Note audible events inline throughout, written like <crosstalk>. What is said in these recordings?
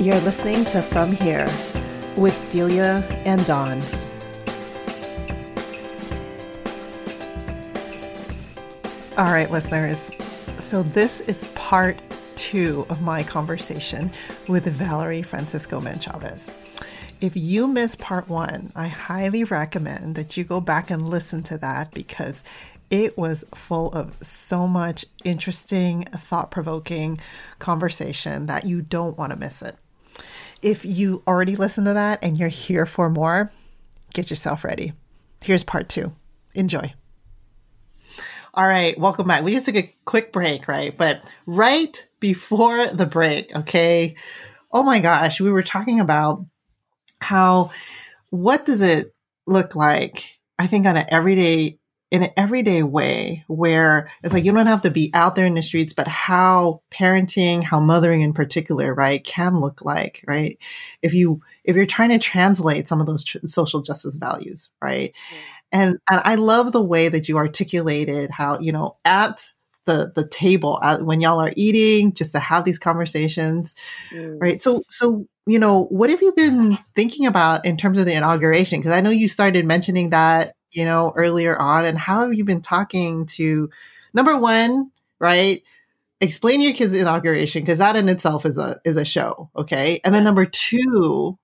You're listening to From Here with Delia and Dawn. All right, listeners. So, this is part two of my conversation with Valerie Francisco Menchavez. If you missed part one, I highly recommend that you go back and listen to that because it was full of so much interesting, thought provoking conversation that you don't want to miss it. If you already listened to that and you're here for more, get yourself ready. Here's part two. Enjoy. All right, welcome back. We just took a quick break, right? But right before the break, okay, oh my gosh, we were talking about how what does it look like? I think on an everyday in an everyday way where it's like you don't have to be out there in the streets, but how parenting, how mothering in particular, right, can look like, right? If you if you're trying to translate some of those tr- social justice values, right? And and I love the way that you articulated how you know at the the table at, when y'all are eating, just to have these conversations, mm. right? So so you know, what have you been <laughs> thinking about in terms of the inauguration? Because I know you started mentioning that you know, earlier on? And how have you been talking to number one, right? Explain your kids' inauguration because that in itself is a is a show, okay? And then number two,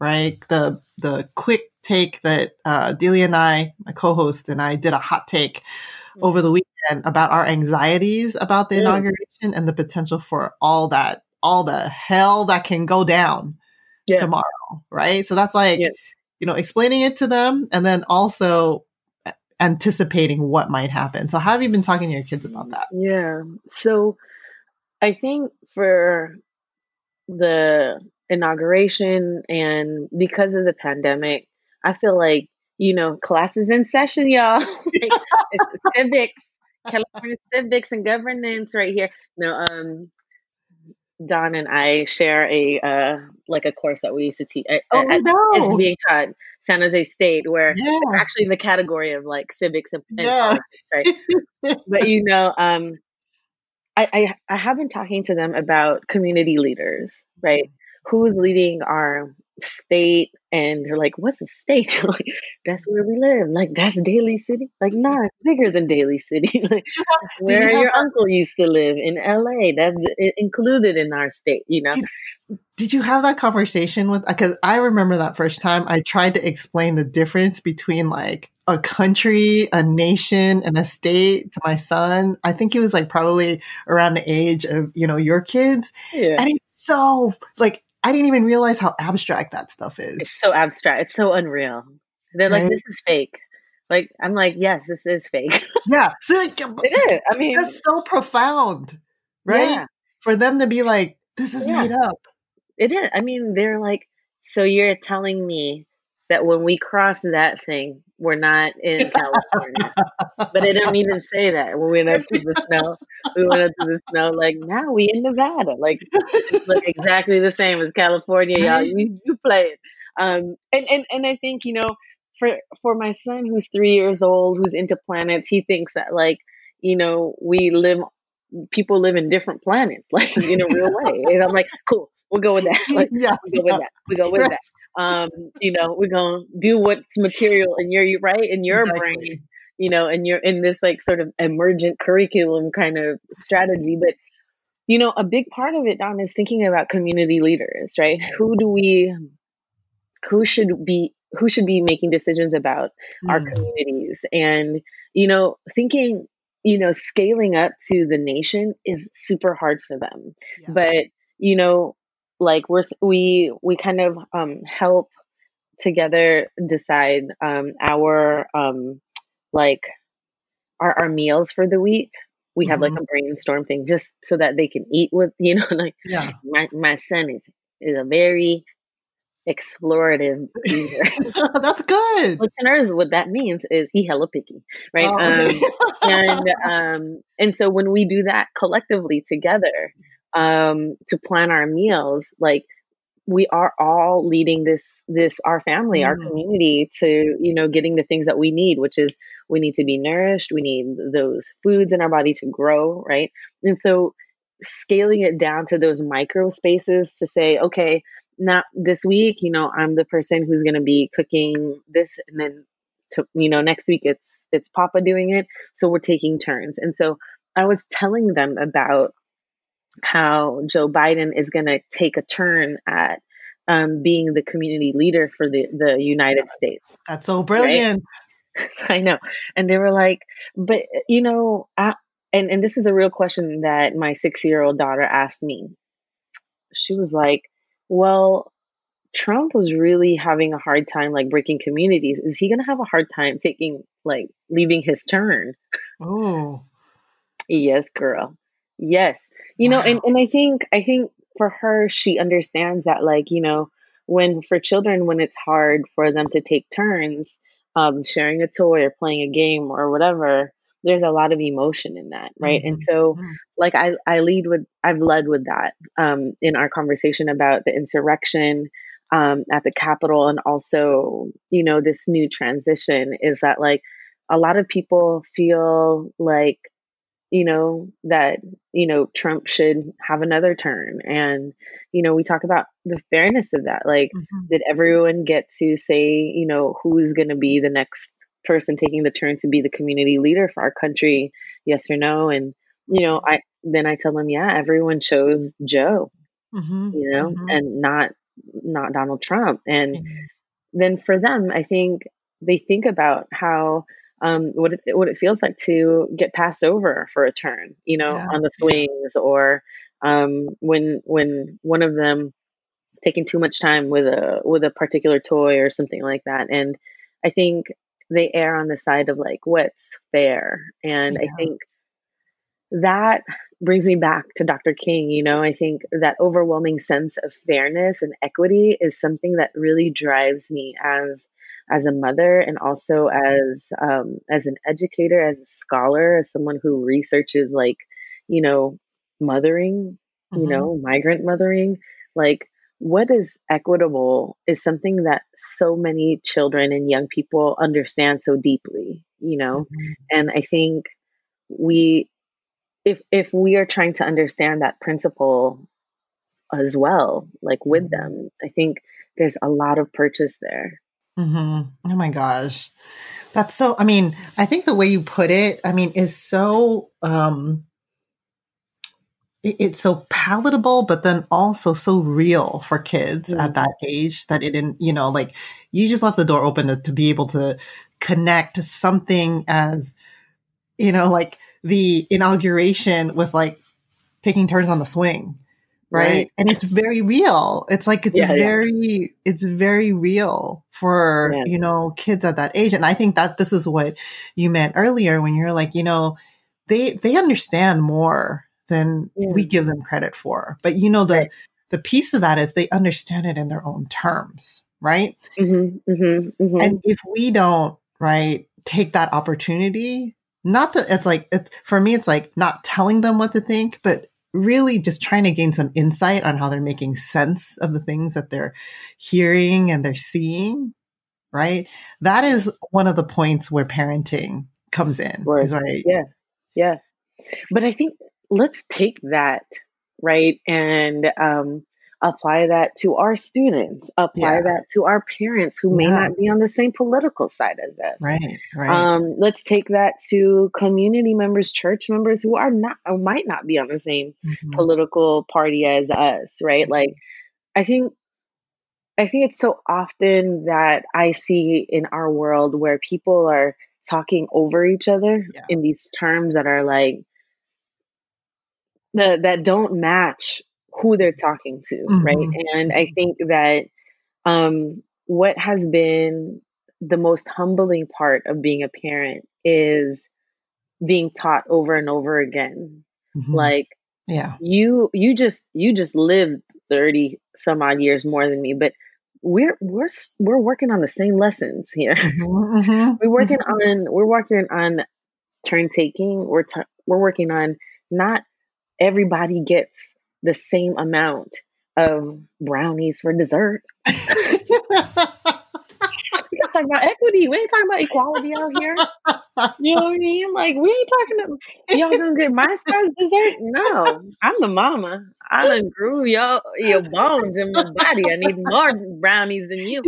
right? The the quick take that uh, Delia and I, my co-host, and I did a hot take mm-hmm. over the weekend about our anxieties about the mm. inauguration and the potential for all that, all the hell that can go down yeah. tomorrow, right? So that's like yeah you know, explaining it to them and then also anticipating what might happen. So how have you been talking to your kids about that? Yeah. So I think for the inauguration and because of the pandemic, I feel like, you know, classes in session, y'all. <laughs> like, civics, <laughs> California civics and governance right here. No, um, Dawn and I share a uh, like a course that we used to teach. Oh, at, no. being taught San Jose State, where yeah. it's actually in the category of like civics and, and yeah. right? but you know, um, I, I I have been talking to them about community leaders, right? Mm-hmm. Who's leading our state and they're like what's a state? <laughs> Like that's where we live. Like that's daly city. Like nah it's bigger than daly city. <laughs> Like where you your uncle used to live in la that's included in our state you know? Did, did you have that conversation with because i remember that first time i tried to explain the difference between like a country a nation and a state to my son. I think he was like probably around the age of you know your kids. Yeah. and it's so like I didn't even realize how abstract that stuff is. It's so abstract. It's so unreal. They're right? like, this is fake. Like, I'm like, yes, this is fake. <laughs> yeah. So, it is. I mean, that's so profound, right? Yeah. For them to be like, this is yeah. made up. It is. I mean, they're like, so you're telling me that when we cross that thing, we're not in <laughs> California. but it don't even say that. When we went up to the snow, we went up to the snow like now we in Nevada. Like look exactly the same as California, y'all. You, you play it. Um, and, and and I think, you know, for for my son who's three years old, who's into planets, he thinks that like, you know, we live people live in different planets, <laughs> like in a real way. And I'm like, cool, we'll go with that. <laughs> Like, yeah, we go with that. We go with that um, you know, we're gonna do what's material in your right in your exactly. brain, you know, and you're in this like sort of emergent curriculum kind of strategy. But you know, a big part of it, Dawn, is thinking about community leaders, right? Who do we who should be who should be making decisions about mm. our communities and you know thinking you know scaling up to the nation is super hard for them yeah. but you know like we're we we kind of um, help together decide um, our um, like our, our meals for the week we have mm-hmm. like a brainstorm thing just so that they can eat with <laughs> you know like yeah. my, my son is is a very explorative eater. <laughs> <laughs> That's good. Listeners, what that means is he hella picky, right? Oh. Um, and um, and so when we do that collectively together, um, to plan our meals like we are all leading this this our family mm. our community to you know getting the things that we need which is we need to be nourished we need those foods in our body to grow right and so scaling it down to those micro spaces to say, okay, not this week, you know, I'm the person who's going to be cooking this, and then to you know next week it's it's Papa doing it, so we're taking turns. And so I was telling them about how Joe Biden is going to take a turn at um, being the community leader for the the United States. That's so brilliant. Right? <laughs> I know, and they were like, but you know, I, and and this is a real question that my six year old daughter asked me. She was like, "Well, Trump was really having a hard time like breaking communities. Is he going to have a hard time taking like leaving his turn?" Oh, yes, girl. Yes, you know, and and I think I think for her, she understands that like you know when for children when it's hard for them to take turns um, sharing a toy or playing a game or whatever there's a lot of emotion in that right? Mm-hmm. and so like i i lead with i've led with that um, in our conversation about the insurrection um, at the capitol and also you know this new transition is that like a lot of people feel like you know that you know trump should have another turn and you know we talk about the fairness of that like mm-hmm. did everyone get to say you know who's going to be the next person taking the turn to be the community leader for our country yes or no and you know i then i tell them yeah everyone chose joe mm-hmm. you know mm-hmm. and not not donald trump and then for them i think they think about how um, what it, what it feels like to get passed over for a turn, you know, yeah. on the swings, or um, when when one of them taking too much time with a with a particular toy or something like that. And I think they err on the side of like what's fair, and yeah. I think that brings me back to Dr. King. You know, I think that overwhelming sense of fairness and equity is something that really drives me as as a mother and also as um, as an educator, as a scholar, as someone who researches like you know mothering, mm-hmm. you know migrant mothering, like what is equitable is something that so many children and young people understand so deeply, you know, mm-hmm. and I think we if if we are trying to understand that principle as well like with mm-hmm. them i think there's a lot of purchase there Mm-hmm. Oh my gosh. That's so, I mean, I think the way you put it, I mean, is so, um, it's so palatable, but then also so real for kids mm-hmm. at that age that it didn't, you know, like you just left the door open to, to be able to connect to something as, you know, like the inauguration with like taking turns on the swing right? right? And it's very real. It's like it's yeah, very yeah. it's very real for, yeah. you know, kids at that age. And I think that this is what you meant earlier when you're like, you know, they they understand more than we give them credit for. But you know the right. the piece of that is they understand it in their own terms, right? Mm-hmm, mm-hmm, mm-hmm. And if we don't, right, take that opportunity, not that it's like it's for me, it's like not telling them what to think, but really just trying to gain some insight on how they're making sense of the things that they're hearing and they're seeing, right? That is one of the points where parenting comes in. Right. Is right. Yeah. Yeah. But I think let's take that, right? And um apply that to our students, apply yeah. that to our parents who may yeah. not be on the same political side as us. Right, right. Um, let's take that to community members, church members who are not or might not be on the same mm-hmm. political party as us, right? Mm-hmm. Like I think I think it's so often that I see in our world where people are talking over each other yeah. in these terms that are like the, that don't match who they're talking to, mm-hmm. right? And I think that um, what has been the most humbling part of being a parent is being taught over and over again. Mm-hmm. Like, yeah, you you just you just lived thirty some odd years more than me, but we're we're we're working on the same lessons here. <laughs> Mm-hmm, mm-hmm, we're working mm-hmm. on we're working on turn taking. We're t- we're working on not everybody gets the same amount of brownies for dessert. <laughs> because talking about equity. We ain't talking about equality out here. You know what I mean? Like we ain't talking to y'all gonna get my son's dessert. No, I'm the mama. I done grew your your bones in my body. I need more brownies than you.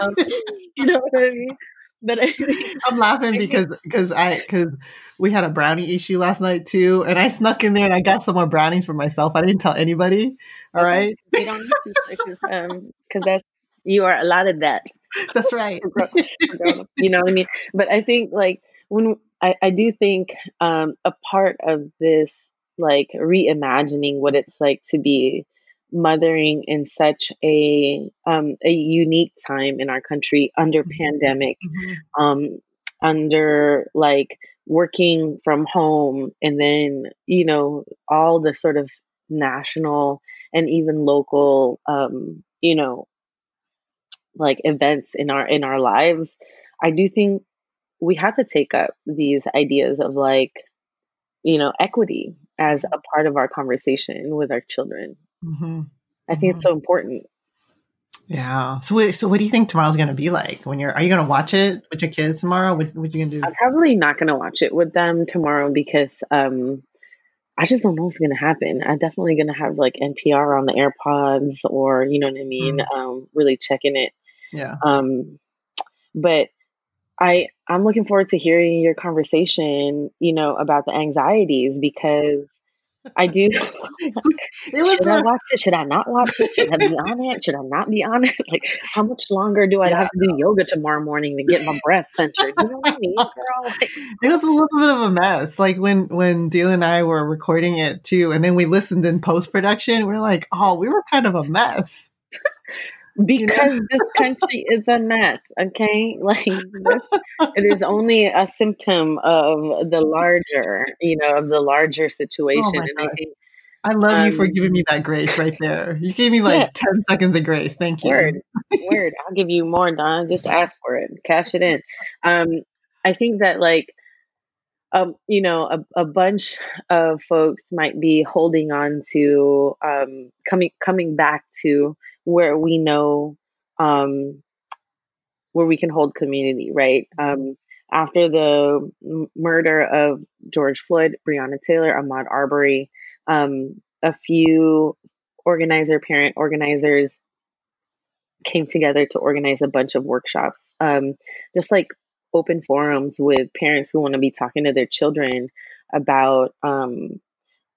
Um, <laughs> you know what I mean? But I, <laughs> I'm laughing because because I because we had a brownie issue last night too, and I snuck in there and I got some more brownies for myself. I didn't tell anybody. All right, you don't need to because um, that's you are allotted that. <laughs> That's right. you know what I mean? But I think like when I, I do think um, a part of this like reimagining what it's like to be mothering in such a um, a unique time in our country under mm-hmm. pandemic, mm-hmm. um, under like working from home, and then you know all the sort of national and even local um, you know like events in our in our lives i do think we have to take up these ideas of like you know equity as a part of our conversation with our children mm-hmm. i think mm-hmm. it's so important yeah so so what do you think tomorrow's going to be like when you're are you going to watch it with your kids tomorrow what, what are you going to do i'm probably not going to watch it with them tomorrow because um I just don't know what's going to happen. I'm definitely going to have like NPR on the AirPods or, you know what I mean? Mm. Um, really checking it yeah. Um, but I I'm looking forward to hearing your conversation, you know, about the anxieties because I do. <laughs> it should I uh, watch it? Should I not watch it? Should I be <laughs> on it? Should I not be on it? <laughs> Like, how much longer do I yeah. have to do yoga tomorrow morning to get my breath centered? You know what I mean, girl? Like, it was a little bit of a mess. Like when when Deal and I were recording it too, and then we listened in post production. We're like, oh, we were kind of a mess because you know? this <laughs> country is a mess okay <laughs> like this, it is only a symptom of the larger you know of the larger situation oh and i think I love um, you for um, giving me that grace right there. You gave me like yeah. 10 seconds of grace. Thank you. Word. Word. I'll give you more, Dawn. Just ask for it. Cash it in. Um, I think that like um, you know, a, a bunch of folks might be holding on to um, coming coming back to where we know um, where we can hold community, right? Um, after the m- murder of George Floyd, Breonna Taylor, Ahmaud Arbery, um, a few organizer, parent organizers came together to organize a bunch of workshops, um, just like open forums with parents who want to be talking to their children about um,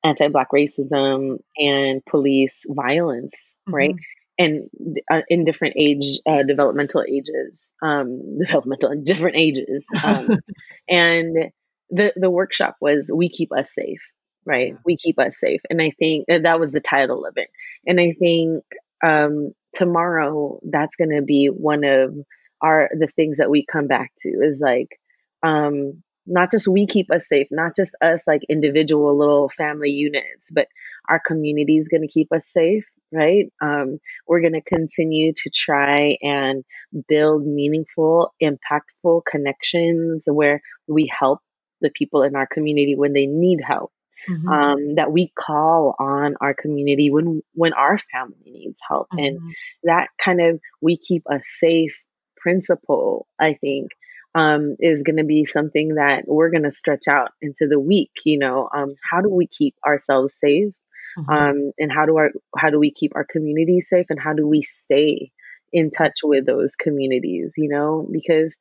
anti-black racism and police violence, mm-hmm. right? And uh, in different age uh, developmental ages um, <laughs> developmental in different ages um, <laughs> and the the workshop was we keep us safe right? We keep us safe and i think that was the title of it. And i think um, tomorrow that's going to be one of our the things that we come back to is like um, not just we keep us safe, not just us like individual little family units, but our community is going to keep us safe, right? Um, we're going to continue to try and build meaningful, impactful connections where we help the people in our community when they need help. Mm-hmm. Um, that we call on our community when when our family needs help, mm-hmm. and that kind of we keep a safe principle, I think, um, is going to be something that we're going to stretch out into the week. You know, um, how do we keep ourselves safe, mm-hmm. um, and how do our how do we keep our community safe, and how do we stay in touch with those communities? You know, because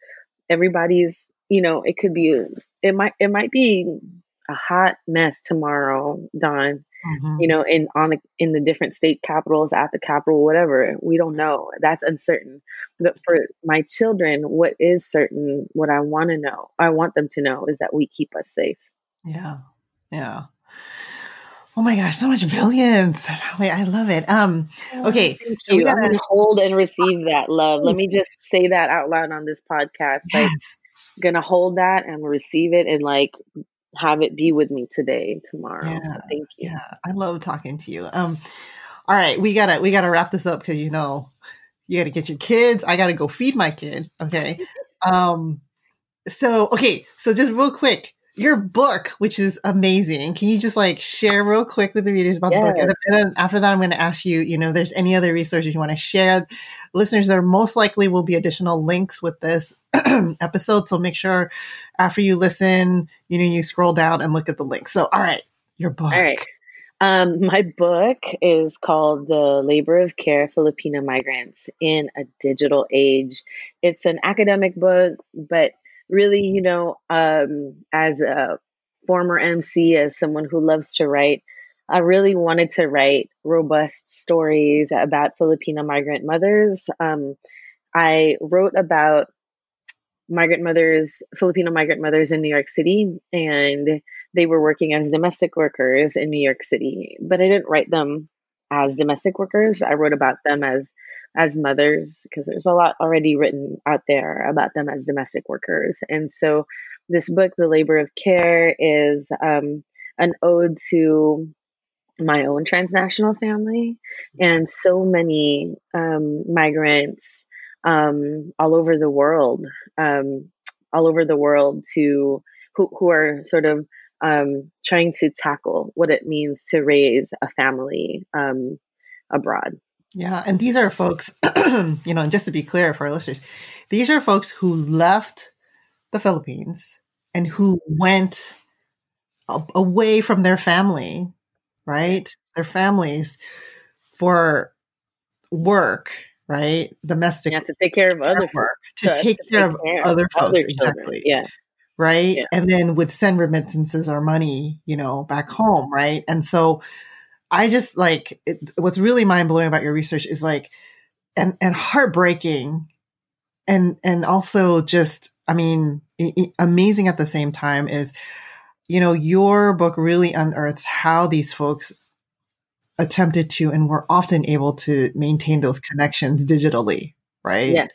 everybody's you know it could be it might it might be a hot mess tomorrow, Dawn mm-hmm. you know, in on the in the different state capitals, at the capital, whatever. We don't know. That's uncertain. But for my children, what is certain, what I want to know, I want them to know is that we keep us safe. Yeah. Yeah. Oh my gosh, so much brilliance. I love it. Um, oh, okay. So we gotta... I'm gonna hold and receive that love. Let me <laughs> just say that out loud on this podcast. Yes. Like, gonna hold that and receive it and like have it be with me today, tomorrow. Yeah, so thank you. Yeah, I love talking to you. Um, all right, we gotta we gotta wrap this up because you know you gotta get your kids. I gotta go feed my kid. Okay. <laughs> um, so okay, so just real quick, your book, which is amazing. Can you just like share real quick with the readers about the book? And, and then after that, I'm going to ask you, you know, there's any other resources you want to share. Listeners, there most likely will be additional links with this <clears throat> episode. So make sure after you listen, you know, you scroll down and look at the link. So, all right, your book. All right. Um, my book is called The Labor of Care Filipino Migrants in a Digital Age. It's an academic book, but really, you know, um, as a former MC, as someone who loves to write, I really wanted to write robust stories about Filipino migrant mothers. Um, I wrote about migrant mothers, Filipino migrant mothers in New York City, and they were working as domestic workers in New York City. But I didn't write them as domestic workers. I wrote about them as as mothers because there's a lot already written out there about them as domestic workers. And so this book, The Labor of Care, is um, an ode to my own transnational family and so many um, migrants um, all over the world, um, all over the world to who, who are sort of um, trying to tackle what it means to raise a family um, abroad. Yeah, and these are folks, <clears throat> you know, and just to be clear for our listeners, these are folks who left the Philippines and who went away from their family, right? Their families for work, right? Domestic. Yeah, to take care of other work, to, to take, to care, take care of other folks, other exactly. Yeah. Right. Yeah. And then would send remittances or money, you know, back home, right? And so I just like it, what's really mind blowing about your research is like, and and heartbreaking, and and also just I mean amazing at the same time is, you know, your book really unearths how these folks attempted to and were often able to maintain those connections digitally, right? Yes.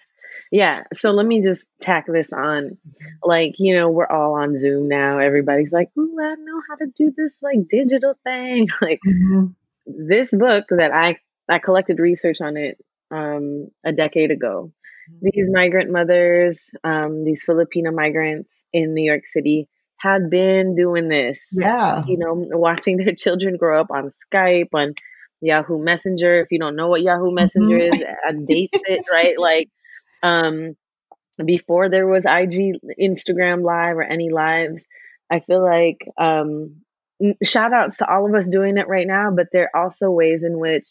Yeah. So let me just tack this on. Like, you know, we're all on Zoom now. Everybody's like, ooh, I know how to do this like digital thing. <laughs> Like mm-hmm. this book that I I collected research on it um a decade ago. Mm-hmm. These migrant mothers, um, these Filipino migrants in New York City had been doing this. Yeah. You know, watching <laughs> their children grow up on Skype, on Yahoo Messenger. If you don't know what Yahoo Messenger mm-hmm. is, <laughs> uh, dates it, right? Like um, before there was IG, Instagram Live, or any lives. I feel like um, shout outs to all of us doing it right now, but there are also ways in which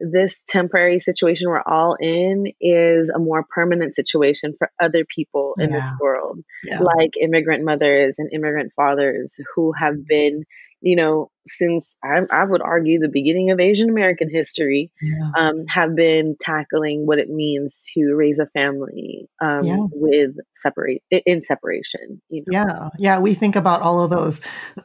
this temporary situation we're all in is a more permanent situation for other people in yeah. this world, yeah. like immigrant mothers and immigrant fathers who have been you know, since I, I, would argue the beginning of Asian American history, yeah. um, have been tackling what it means to raise a family um, yeah. with separate in separation. You know? Yeah, yeah. We think about all of those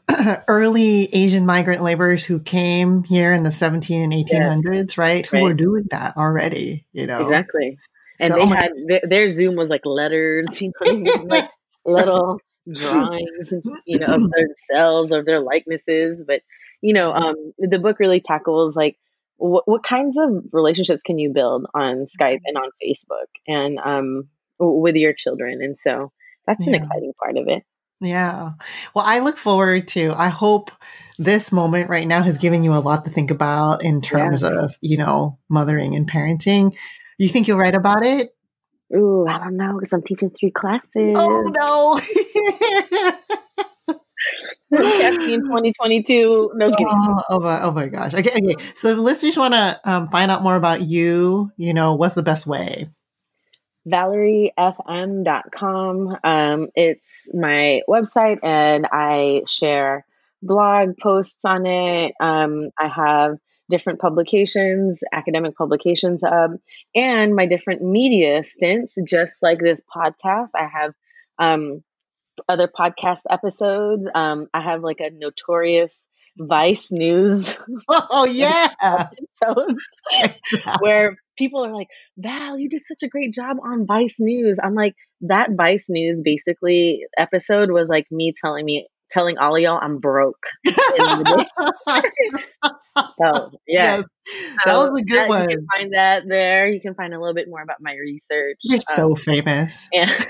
<clears throat> early Asian migrant laborers who came here in the 17 and 1800s, right? Who right. were doing that already. You know, exactly. And so, they oh had their, their Zoom was like letters, <laughs> you know, like <laughs> little drawings, <laughs> you know, of themselves, or their likenesses. But you know, um, the book really tackles like what, what kinds of relationships can you build on Skype and on Facebook and um, with your children, and so that's an exciting part of it. Yeah. Well, I look forward to, I hope this moment right now has given you a lot to think about in terms yeah. of, you know, mothering and parenting. You think you'll write about it? Ooh, I don't know because I'm teaching three classes. Oh no. <laughs> Caffeine 2022. No oh, oh, my, oh my gosh. Okay, okay. So if listeners want to um, find out more about you, you know, what's the best way? ValerieFM.com. Um, it's my website, and I share blog posts on it. Um, I have different publications, academic publications, um, and my different media stints, just like this podcast. I have um, other podcast episodes. Um, I have like a notorious Vice News. <laughs> Oh yeah, episode <laughs> where people are like, "Val, you did such a great job on Vice News." I'm like, that Vice News basically episode was like me telling me telling all of y'all I'm broke. <laughs> so yeah, yes, that was a good that, one. You can find that there. You can find a little bit more about my research. You're um, so famous. And <laughs>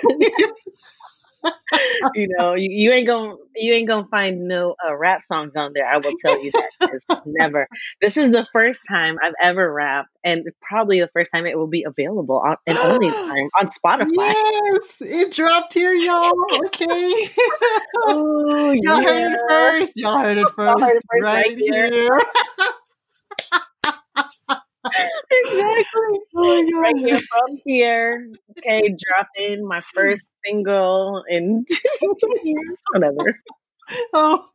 <laughs> <laughs> you know, you, you, ain't gonna you ain't gonna find no uh, rap songs on there. I will tell you that. never. This is the first time I've ever rapped, and probably the first time it will be available on and only time on Spotify. Yes, it dropped here, y'all. Okay, Ooh, <laughs> <laughs> y'all yeah. heard it first. Y'all heard it first, heard it first right, right, here. here. Exactly. <laughs> Oh right here from here. Okay, dropping my first single in <laughs> whatever. <laughs> Oh.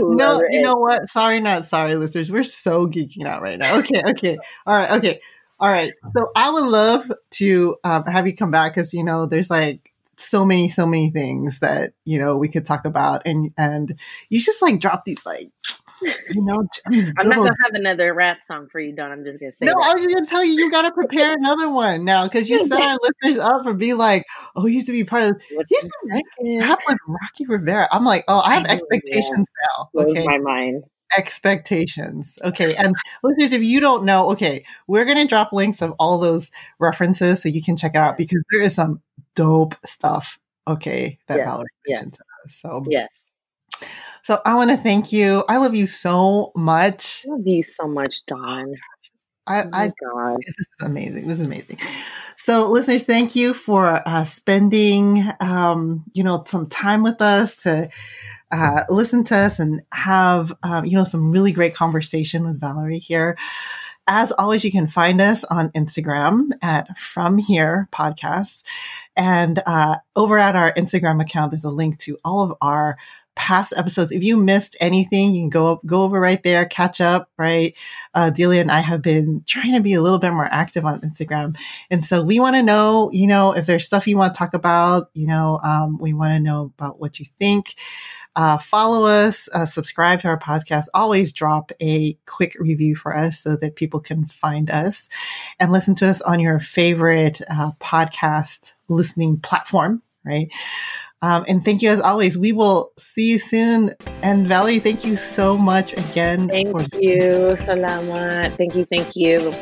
No, you know what? Sorry, not sorry, listeners. We're so geeking out right now. Okay, okay. All right, okay. All right. So I would love to um, have you come back because, you know, there's like so many, so many things that, you know, we could talk about. And, and you just like drop these like you know, I'm not gonna have another rap song for you, Dawn. I'm just gonna say. No, that. I was just gonna tell you, you got to prepare another one now because you set our listeners up for be like, oh, he used to be part of. This. He's rap with Rocky Rivera. I'm like, oh, I have expectations now. Okay, my mind expectations. Okay. And listeners, if you don't know, okay, we're going to drop links of all those references so you can check it out because there is some dope stuff. Okay. That yes. Valerie mentioned yes. To us. So, yes. So I want to thank you. I love you so much. I love you so much, Dawn. I, oh I God. this is amazing. This is amazing. So, listeners, thank you for uh, spending, um, you know, some time with us to uh, listen to us and have, um, you know, some really great conversation with Valerie here. As always, you can find us on Instagram at From Here Podcasts, and uh, over at our Instagram account, there's a link to all of our past episodes. If you missed anything, you can go up, go over right there, catch up, right? Uh, Delia and I have been trying to be a little bit more active on Instagram. And so we want to know, you know, if there's stuff you want to talk about, you know, um, we want to know about what you think. Uh, follow us, uh, subscribe to our podcast. Always drop a quick review for us so that people can find us and listen to us on your favorite uh, podcast listening platform, right? Um, and thank you as always. We will see you soon. And Valerie, thank you so much again. Thank for- you. Salamat. Thank you. Thank you.